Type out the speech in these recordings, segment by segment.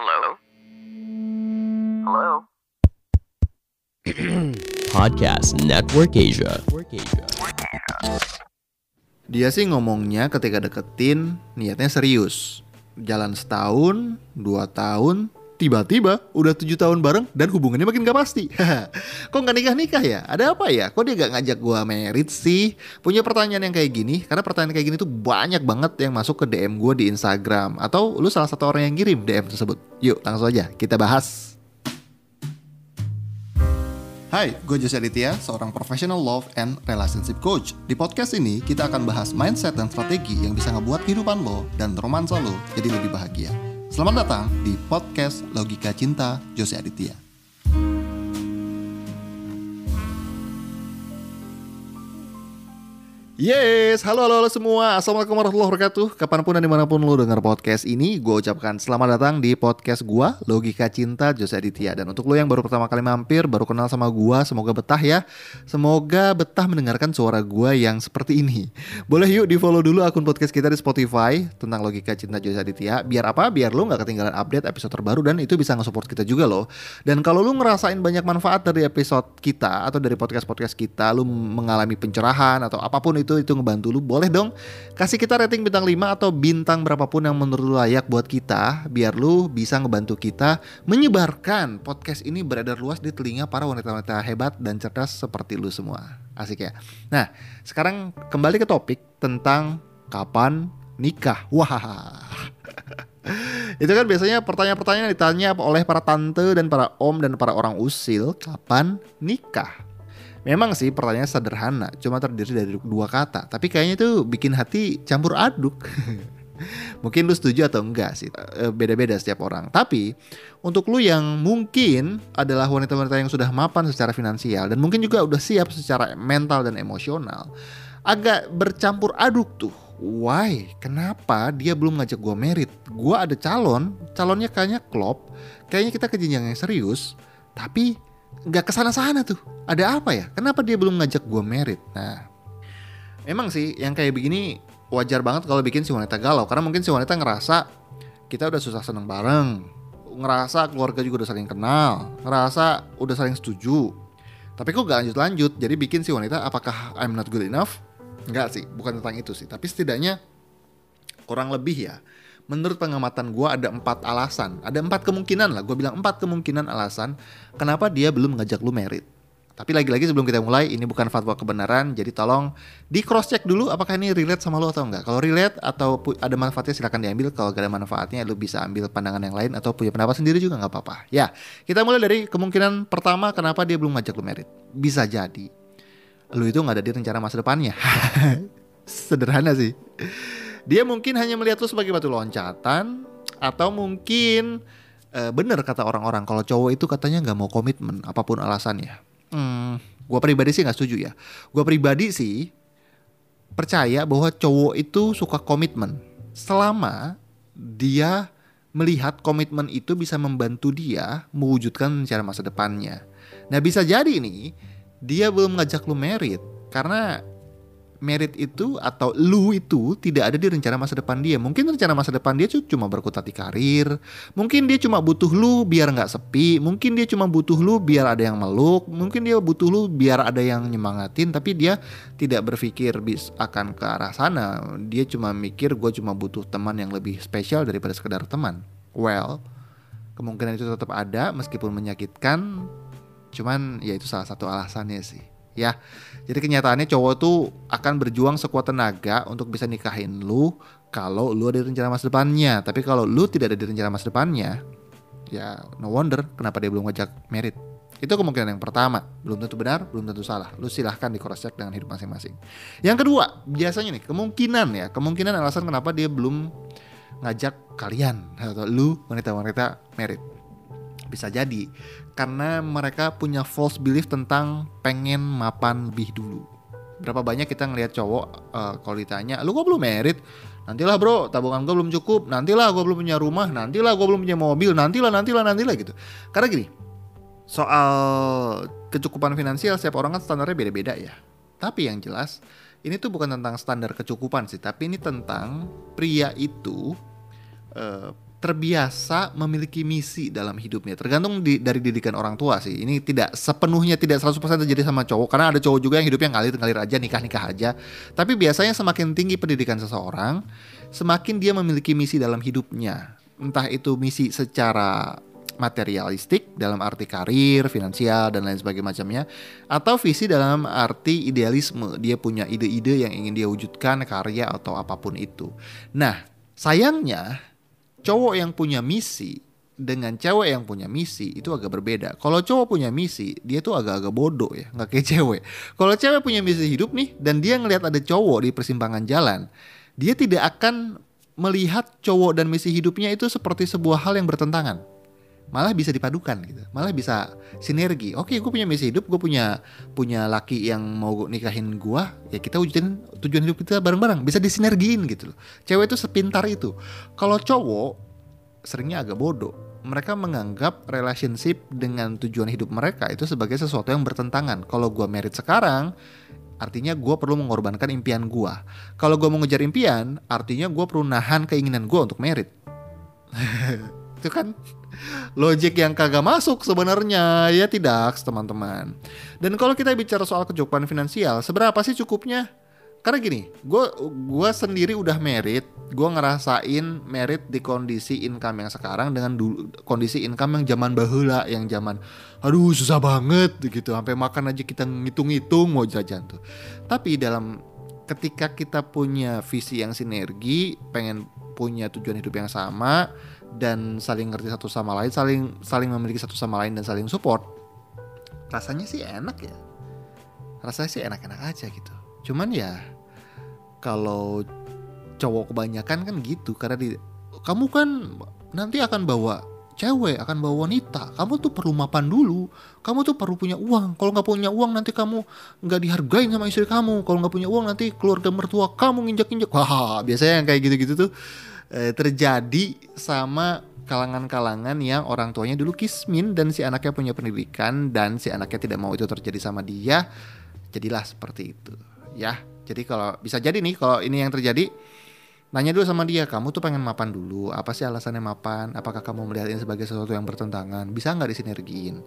Hello? Hello? Podcast Network Asia. Dia sih ngomongnya ketika deketin niatnya serius. Jalan setahun, dua tahun, tiba-tiba udah tujuh tahun bareng dan hubungannya makin gak pasti. Kok nggak nikah-nikah ya? Ada apa ya? Kok dia gak ngajak gua merit sih? Punya pertanyaan yang kayak gini? Karena pertanyaan kayak gini tuh banyak banget yang masuk ke DM gua di Instagram. Atau lu salah satu orang yang kirim DM tersebut. Yuk langsung aja kita bahas. Hai, gue Jose Aditya, seorang professional love and relationship coach. Di podcast ini, kita akan bahas mindset dan strategi yang bisa ngebuat kehidupan lo dan romansa lo jadi lebih bahagia. Selamat datang di podcast Logika Cinta Jose Aditya. Yes, halo halo, semua. Assalamualaikum warahmatullahi wabarakatuh. Kapan pun dan di mana pun lo denger podcast ini Gue ucapkan selamat datang di podcast gua Logika Cinta Jose Aditya. Dan untuk lo yang baru pertama kali mampir Baru kenal sama gua Semoga betah ya. Semoga betah mendengarkan suara gua yang seperti ini. Boleh yuk di follow dulu akun podcast kita di Spotify Tentang Logika Cinta Jose Aditya. Biar apa? Biar lo gak ketinggalan update episode terbaru Dan itu bisa nge-support kita juga loh. Dan kalau lo ngerasain banyak manfaat dari episode kita Atau dari podcast-podcast kita Lo mengalami pencerahan Atau apa pun itu itu ngebantu lu. Boleh dong kasih kita rating bintang 5 atau bintang berapapun yang menurut lu layak buat kita biar lu bisa ngebantu kita menyebarkan podcast ini beredar luas di telinga para wanita-wanita hebat dan cerdas seperti lu semua. Asik ya? Nah sekarang kembali ke topik tentang kapan nikah. Wah. Itu kan biasanya pertanyaan-pertanyaan ditanya oleh para tante dan para om dan para orang usil kapan nikah Memang sih pertanyaannya sederhana, cuma terdiri dari dua kata. Tapi kayaknya tuh bikin hati campur aduk. mungkin lu setuju atau enggak sih, e, beda-beda setiap orang. Tapi untuk lu yang mungkin adalah wanita-wanita yang sudah mapan secara finansial dan mungkin juga udah siap secara mental dan emosional, agak bercampur aduk tuh. Why? Kenapa dia belum ngajak gue merit? Gue ada calon, calonnya kayaknya klop, kayaknya kita ke jenjang yang serius, tapi nggak ke sana sana tuh. Ada apa ya? Kenapa dia belum ngajak gue merit? Nah, emang sih yang kayak begini wajar banget kalau bikin si wanita galau karena mungkin si wanita ngerasa kita udah susah seneng bareng, ngerasa keluarga juga udah saling kenal, ngerasa udah saling setuju. Tapi kok gak lanjut-lanjut, jadi bikin si wanita apakah I'm not good enough? Enggak sih, bukan tentang itu sih. Tapi setidaknya kurang lebih ya menurut pengamatan gue ada empat alasan, ada empat kemungkinan lah. Gue bilang empat kemungkinan alasan kenapa dia belum ngajak lu merit. Tapi lagi-lagi sebelum kita mulai, ini bukan fatwa kebenaran, jadi tolong di cross check dulu apakah ini relate sama lo atau enggak. Kalau relate atau ada manfaatnya silahkan diambil, kalau gak ada manfaatnya lu bisa ambil pandangan yang lain atau punya pendapat sendiri juga nggak apa-apa. Ya, kita mulai dari kemungkinan pertama kenapa dia belum ngajak lu merit. Bisa jadi lu itu nggak ada di rencana masa depannya. Sederhana sih dia mungkin hanya melihat lu sebagai batu loncatan atau mungkin uh, bener kata orang-orang kalau cowok itu katanya nggak mau komitmen apa pun alasannya. Hmm, gue pribadi sih nggak setuju ya. Gue pribadi sih percaya bahwa cowok itu suka komitmen selama dia melihat komitmen itu bisa membantu dia mewujudkan rencana masa depannya. Nah bisa jadi nih dia belum ngajak lu merit karena merit itu atau lu itu tidak ada di rencana masa depan dia. Mungkin rencana masa depan dia cuma berkutat di karir. Mungkin dia cuma butuh lu biar nggak sepi. Mungkin dia cuma butuh lu biar ada yang meluk. Mungkin dia butuh lu biar ada yang nyemangatin. Tapi dia tidak berpikir bis akan ke arah sana. Dia cuma mikir gue cuma butuh teman yang lebih spesial daripada sekedar teman. Well, kemungkinan itu tetap ada meskipun menyakitkan. Cuman ya itu salah satu alasannya sih ya. Jadi kenyataannya cowok tuh akan berjuang sekuat tenaga untuk bisa nikahin lu kalau lu ada di rencana masa depannya. Tapi kalau lu tidak ada di rencana masa depannya, ya no wonder kenapa dia belum ngajak merit. Itu kemungkinan yang pertama. Belum tentu benar, belum tentu salah. Lu silahkan di cross check dengan hidup masing-masing. Yang kedua, biasanya nih kemungkinan ya, kemungkinan alasan kenapa dia belum ngajak kalian atau lu wanita-wanita merit. Bisa jadi karena mereka punya false belief tentang pengen mapan lebih dulu. Berapa banyak kita ngelihat cowok uh, kalau ditanya, lu kok belum merit? Nantilah bro, tabungan gue belum cukup. Nantilah gue belum punya rumah. Nantilah gue belum punya mobil. Nantilah, nantilah, nantilah gitu. Karena gini, soal kecukupan finansial setiap orang kan standarnya beda-beda ya. Tapi yang jelas, ini tuh bukan tentang standar kecukupan sih, tapi ini tentang pria itu uh, terbiasa memiliki misi dalam hidupnya. Tergantung di, dari didikan orang tua sih. Ini tidak sepenuhnya tidak 100% terjadi sama cowok karena ada cowok juga yang hidupnya ngalir-ngalir aja, nikah-nikah aja. Tapi biasanya semakin tinggi pendidikan seseorang, semakin dia memiliki misi dalam hidupnya. Entah itu misi secara materialistik dalam arti karir, finansial dan lain sebagainya macamnya atau visi dalam arti idealisme. Dia punya ide-ide yang ingin dia wujudkan, karya atau apa pun itu. Nah, sayangnya cowok yang punya misi dengan cewek yang punya misi itu agak berbeda. Kalau cowok punya misi, dia tuh agak-agak bodoh ya, nggak kayak cewek. Kalau cewek punya misi hidup nih dan dia ngelihat ada cowok di persimpangan jalan, dia tidak akan melihat cowok dan misi hidupnya itu seperti sebuah hal yang bertentangan. Malah bisa dipadukan gitu, malah bisa sinergi. Oke, gue punya misi hidup, gue punya punya laki yang mau nikahin gue, ya kita wujudin tujuan hidup kita bareng-bareng, bisa disinergiin gitu loh. Cewek itu sepintar itu. Kalau cowok seringnya agak bodoh. Mereka menganggap relationship dengan tujuan hidup mereka itu sebagai sesuatu yang bertentangan. Kalau gue merit sekarang, artinya gue perlu mengorbankan impian gue. Kalau gue mau ngejar impian, artinya gue perlu nahan keinginan gue untuk merit. itu kan logik yang kagak masuk sebenarnya ya tidak teman-teman. Dan kalau kita bicara soal kecukupan finansial, seberapa sih cukupnya? Karena gini, gue gua sendiri udah merit, gue ngerasain merit di kondisi income yang sekarang dengan dulu, kondisi income yang zaman bahula, yang zaman aduh susah banget gitu, sampai makan aja kita ngitung-ngitung mau jajan tuh. Tapi dalam ketika kita punya visi yang sinergi, pengen punya tujuan hidup yang sama dan saling ngerti satu sama lain, saling saling memiliki satu sama lain dan saling support, rasanya sih enak ya. Rasanya sih enak-enak aja gitu. Cuman ya kalau cowok kebanyakan kan gitu karena di kamu kan nanti akan bawa cewek akan bawa wanita. Kamu tuh perlu mapan dulu. Kamu tuh perlu punya uang. Kalau nggak punya uang nanti kamu nggak dihargain sama istri kamu. Kalau nggak punya uang nanti keluarga mertua kamu nginjak-injak wah biasanya yang kayak gitu-gitu tuh eh, terjadi sama kalangan-kalangan yang orang tuanya dulu kismin dan si anaknya punya pendidikan dan si anaknya tidak mau itu terjadi sama dia jadilah seperti itu ya. Jadi kalau bisa jadi nih kalau ini yang terjadi nanya dulu sama dia, kamu tuh pengen mapan dulu, apa sih alasannya mapan? Apakah kamu melihat ini sebagai sesuatu yang bertentangan? Bisa nggak disinergiin?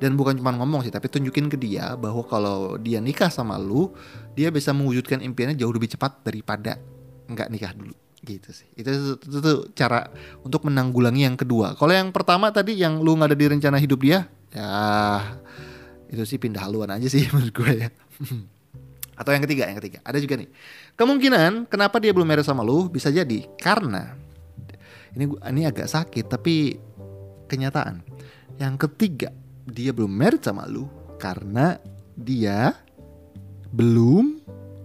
Dan bukan cuma ngomong sih, tapi tunjukin ke dia bahwa kalau dia nikah sama lu, dia bisa mewujudkan impiannya jauh lebih cepat daripada nggak nikah dulu gitu sih. Itu, itu, itu, itu cara untuk menanggulangi yang kedua. Kalau yang pertama tadi yang lu nggak ada di rencana hidup dia, ya itu sih pindah haluan aja sih menurut gue ya. Atau yang ketiga, yang ketiga. Ada juga nih. Kemungkinan kenapa dia belum married sama lu bisa jadi karena ini ini agak sakit tapi kenyataan. Yang ketiga, dia belum married sama lu karena dia belum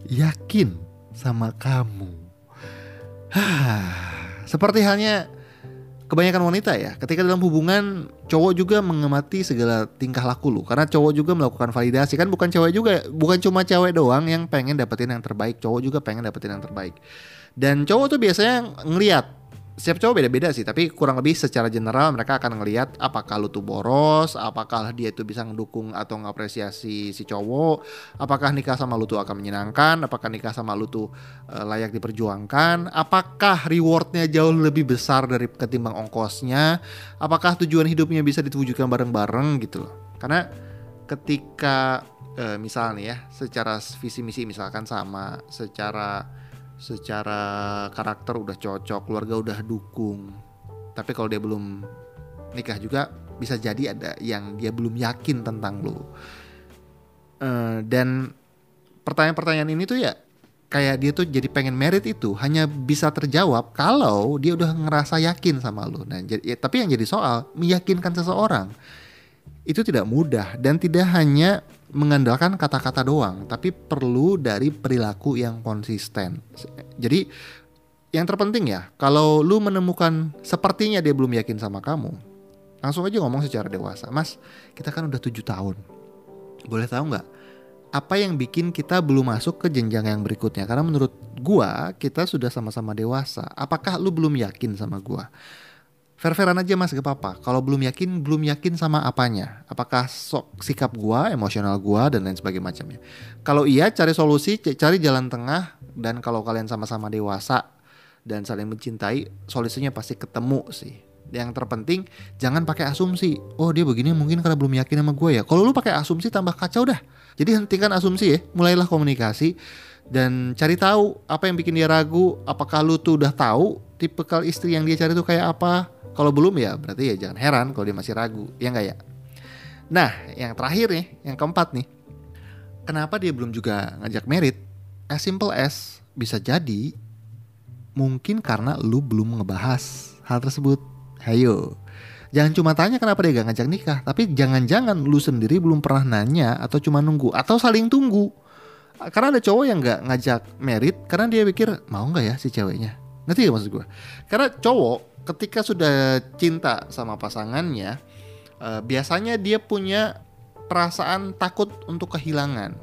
yakin sama kamu. Seperti halnya kebanyakan wanita ya ketika dalam hubungan cowok juga mengamati segala tingkah laku lu. Karena cowok juga melakukan validasi. Kan bukan cewek juga bukan cuma cewek doang yang pengen dapetin yang terbaik. Cowok juga pengen dapetin yang terbaik. Dan cowok tuh biasanya ngeliat setiap cowok beda-beda sih tapi kurang lebih secara general mereka akan ngelihat apakah lu tuh boros apakah dia itu bisa ngedukung atau ngapresiasi si cowok apakah nikah sama lu tuh akan menyenangkan apakah nikah sama lu tuh uh, layak diperjuangkan apakah rewardnya jauh lebih besar dari ketimbang ongkosnya apakah tujuan hidupnya bisa diwujudkan bareng-bareng gitu loh. Karena ketika uh, misalnya ya secara visi misi misalkan sama secara secara karakter udah cocok, keluarga udah dukung. Tapi kalau dia belum nikah juga bisa jadi ada yang dia belum yakin tentang lo. Uh, dan pertanyaan-pertanyaan ini tuh ya kayak dia tuh jadi pengen merit itu hanya bisa terjawab kalau dia udah ngerasa yakin sama lo. Nah, ya, tapi yang jadi soal meyakinkan seseorang itu tidak mudah dan tidak hanya mengandalkan kata-kata doang, tapi perlu dari perilaku yang konsisten. Jadi yang terpenting ya, kalau lu menemukan sepertinya dia belum yakin sama kamu, langsung aja ngomong secara dewasa. Mas, kita kan udah tujuh tahun. Boleh tahu nggak? Apa yang bikin kita belum masuk ke jenjang yang berikutnya? Karena menurut gua, kita sudah sama-sama dewasa. Apakah lu belum yakin sama gua? Fair-fairan aja mas gak apa-apa. Kalau belum yakin, belum yakin sama apanya. Apakah sok sikap gua, emosional gua dan lain sebagainya macamnya. Kalau iya cari solusi, cari jalan tengah dan kalau kalian sama-sama dewasa dan saling mencintai, solusinya pasti ketemu sih. Yang terpenting jangan pakai asumsi. Oh dia begini mungkin karena belum yakin sama gue ya. Kalau lu pakai asumsi tambah kacau dah. Jadi hentikan asumsi ya. Mulailah komunikasi dan cari tahu apa yang bikin dia ragu. Apakah lu tuh udah tahu tipe kal istri yang dia cari tuh kayak apa? Kalau belum ya berarti ya jangan heran kalau dia masih ragu. Ya enggak ya? Nah, yang terakhir nih, yang keempat nih. Kenapa dia belum juga ngajak merit? As simple as bisa jadi mungkin karena lu belum ngebahas hal tersebut. Hayo. Jangan cuma tanya kenapa dia gak ngajak nikah, tapi jangan-jangan lu sendiri belum pernah nanya atau cuma nunggu atau saling tunggu. Karena ada cowok yang gak ngajak merit karena dia pikir mau nggak ya si ceweknya. Ngerti gak maksud gue? Karena cowok ketika sudah cinta sama pasangannya, uh, biasanya dia punya perasaan takut untuk kehilangan.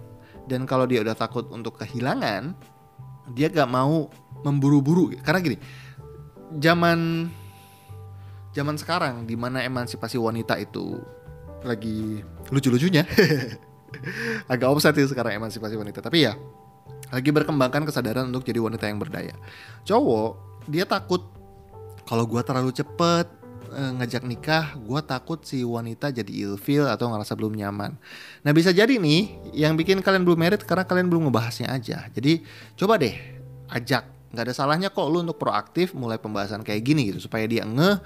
Dan kalau dia udah takut untuk kehilangan, dia gak mau memburu-buru. Karena gini, zaman zaman sekarang di mana emansipasi wanita itu lagi lucu-lucunya. Agak offset sih sekarang emansipasi wanita, tapi ya lagi berkembangkan kesadaran untuk jadi wanita yang berdaya. Cowok dia takut kalau gua terlalu cepet uh, ngajak nikah, gua takut si wanita jadi ilfil atau ngerasa belum nyaman. Nah bisa jadi nih yang bikin kalian belum merit karena kalian belum ngebahasnya aja. Jadi coba deh ajak nggak ada salahnya kok lu untuk proaktif mulai pembahasan kayak gini gitu supaya dia ngeh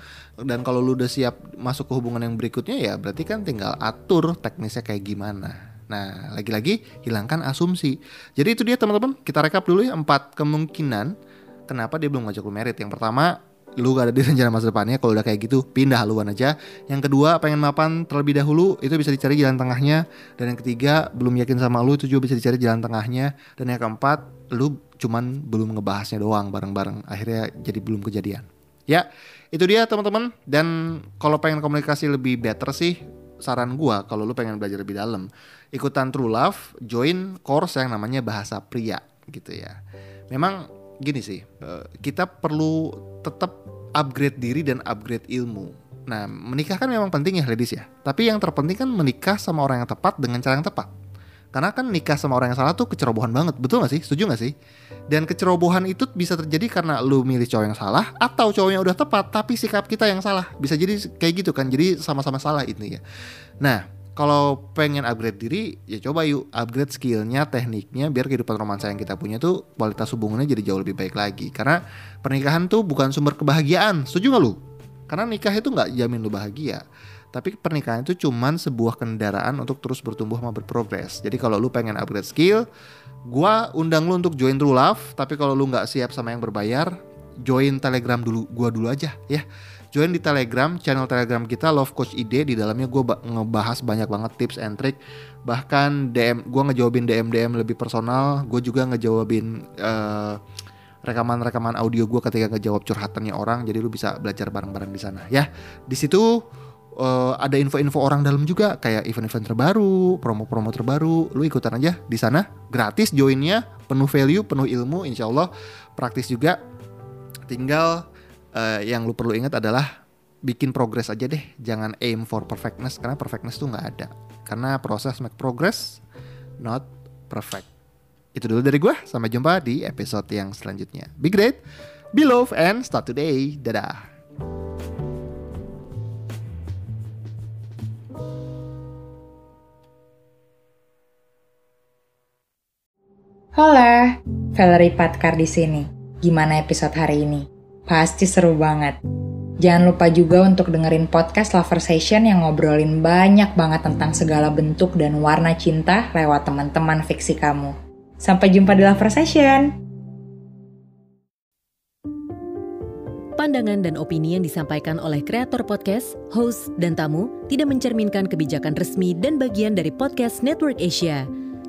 dan kalau lu udah siap masuk ke hubungan yang berikutnya ya berarti kan tinggal atur teknisnya kayak gimana. Nah, lagi-lagi hilangkan asumsi. Jadi itu dia teman-teman, kita rekap dulu ya empat kemungkinan kenapa dia belum ngajak lu merit. Yang pertama, lu gak ada di rencana masa depannya kalau udah kayak gitu pindah haluan aja. Yang kedua pengen mapan terlebih dahulu itu bisa dicari jalan tengahnya. Dan yang ketiga belum yakin sama lu itu juga bisa dicari jalan tengahnya. Dan yang keempat lu cuman belum ngebahasnya doang bareng-bareng. Akhirnya jadi belum kejadian. Ya itu dia teman-teman. Dan kalau pengen komunikasi lebih better sih saran gua kalau lu pengen belajar lebih dalam ikutan True Love join course yang namanya bahasa pria gitu ya. Memang gini sih eh, kita perlu tetap upgrade diri dan upgrade ilmu Nah, menikah kan memang penting ya ladies ya. Tapi yang terpenting kan menikah sama orang yang tepat dengan cara yang tepat. Karena kan nikah sama orang yang salah tuh kecerobohan banget, betul gak sih? Setuju gak sih? Dan kecerobohan itu bisa terjadi karena lu milih cowok yang salah atau cowoknya udah tepat tapi sikap kita yang salah. Bisa jadi kayak gitu kan, jadi sama-sama salah ini ya. Nah, kalau pengen upgrade diri, ya coba yuk upgrade skillnya, tekniknya, biar kehidupan romansa yang kita punya tuh kualitas hubungannya jadi jauh lebih baik lagi. Karena pernikahan tuh bukan sumber kebahagiaan, setuju gak lu? Karena nikah itu nggak jamin lu bahagia tapi pernikahan itu cuman sebuah kendaraan untuk terus bertumbuh sama berprogres. Jadi kalau lu pengen upgrade skill, gua undang lu untuk join True Love, tapi kalau lu nggak siap sama yang berbayar, join Telegram dulu gua dulu aja ya. Join di Telegram, channel Telegram kita Love Coach ID di dalamnya gua ngebahas banyak banget tips and trick. Bahkan DM gua ngejawabin DM DM lebih personal, gue juga ngejawabin uh, rekaman-rekaman audio gue ketika ngejawab curhatannya orang. Jadi lu bisa belajar bareng-bareng di sana. Ya di situ uh, ada info-info orang dalam juga. Kayak event-event terbaru, promo-promo terbaru, lu ikutan aja di sana, gratis joinnya, penuh value, penuh ilmu, insya Allah praktis juga. Tinggal uh, yang lu perlu ingat adalah bikin progress aja deh, jangan aim for perfectness karena perfectness tuh nggak ada. Karena proses make progress, not perfect. Itu dulu dari gue, sampai jumpa di episode yang selanjutnya. Be great, be love, and start today. Dadah. Hola, Valerie Patkar di sini. Gimana episode hari ini? Pasti seru banget. Jangan lupa juga untuk dengerin podcast Lover Session yang ngobrolin banyak banget tentang segala bentuk dan warna cinta lewat teman-teman fiksi kamu. Sampai jumpa di Lover Session. Pandangan dan opini yang disampaikan oleh kreator podcast, host, dan tamu tidak mencerminkan kebijakan resmi dan bagian dari podcast Network Asia.